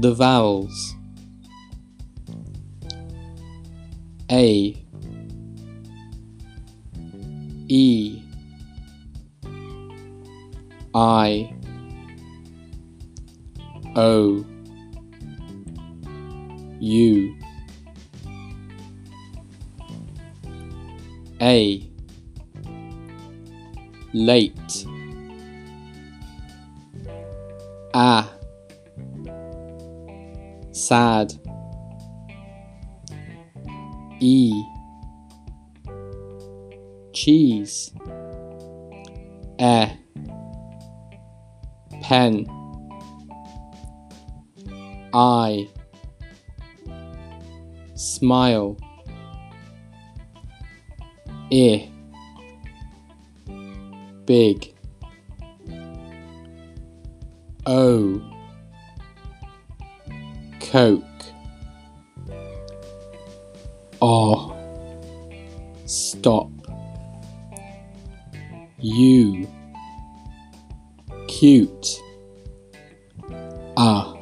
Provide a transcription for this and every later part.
the vowels. A. E. I. O. U. A. Late. A sad. E. Cheese. E. Pen. I. Smile. I. Big. O coke R stop you cute Ah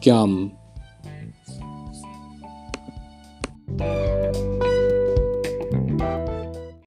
gum